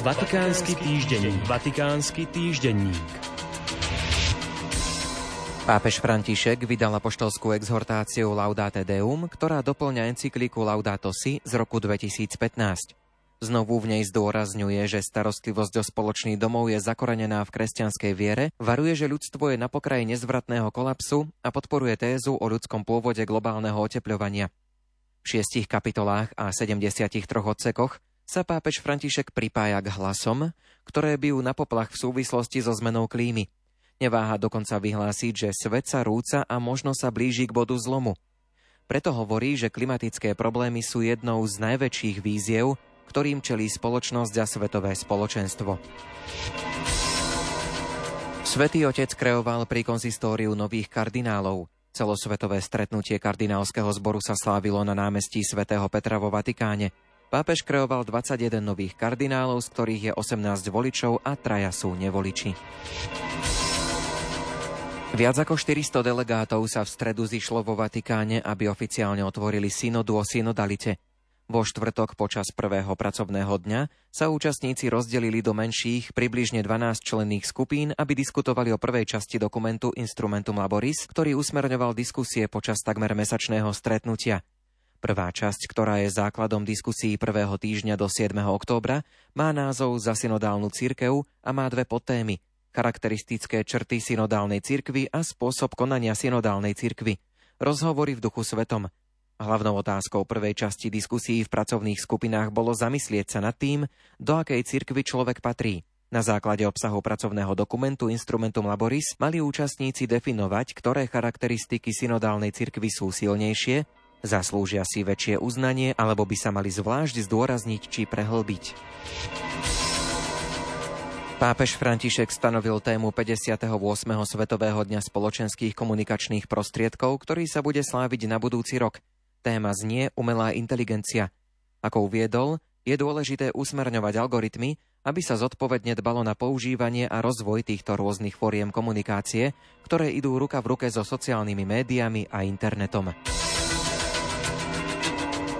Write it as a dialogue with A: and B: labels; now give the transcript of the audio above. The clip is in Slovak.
A: Vatikánsky týždenník. Vatikánsky týždenník.
B: Pápež František vydal apoštolskú exhortáciu Laudate Deum, ktorá doplňa encykliku Laudato Si z roku 2015. Znovu v nej zdôrazňuje, že starostlivosť o spoločný domov je zakorenená v kresťanskej viere, varuje, že ľudstvo je na pokraji nezvratného kolapsu a podporuje tézu o ľudskom pôvode globálneho otepľovania. V šiestich kapitolách a 73 odsekoch sa pápež František pripája k hlasom, ktoré bijú na poplach v súvislosti so zmenou klímy. Neváha dokonca vyhlásiť, že svet sa rúca a možno sa blíži k bodu zlomu. Preto hovorí, že klimatické problémy sú jednou z najväčších víziev, ktorým čelí spoločnosť a svetové spoločenstvo. Svetý otec kreoval pri konzistóriu nových kardinálov. Celosvetové stretnutie kardinálskeho zboru sa slávilo na námestí svätého Petra vo Vatikáne. Pápež kreoval 21 nových kardinálov, z ktorých je 18 voličov a traja sú nevoliči. Viac ako 400 delegátov sa v stredu zišlo vo Vatikáne, aby oficiálne otvorili synodu o synodalite. Vo štvrtok počas prvého pracovného dňa sa účastníci rozdelili do menších, približne 12 členných skupín, aby diskutovali o prvej časti dokumentu Instrumentum Laboris, ktorý usmerňoval diskusie počas takmer mesačného stretnutia. Prvá časť, ktorá je základom diskusí prvého týždňa do 7. októbra, má názov za synodálnu církev a má dve podtémy. Charakteristické črty synodálnej cirkvy a spôsob konania synodálnej cirkvy. Rozhovory v duchu svetom. Hlavnou otázkou prvej časti diskusí v pracovných skupinách bolo zamyslieť sa nad tým, do akej cirkvy človek patrí. Na základe obsahu pracovného dokumentu Instrumentum Laboris mali účastníci definovať, ktoré charakteristiky synodálnej cirkvy sú silnejšie Zaslúžia si väčšie uznanie alebo by sa mali zvlášť zdôrazniť či prehlbiť. Pápež František stanovil tému 58. Svetového dňa spoločenských komunikačných prostriedkov, ktorý sa bude sláviť na budúci rok. Téma znie umelá inteligencia. Ako uviedol, je dôležité usmerňovať algoritmy, aby sa zodpovedne dbalo na používanie a rozvoj týchto rôznych fóriem komunikácie, ktoré idú ruka v ruke so sociálnymi médiami a internetom.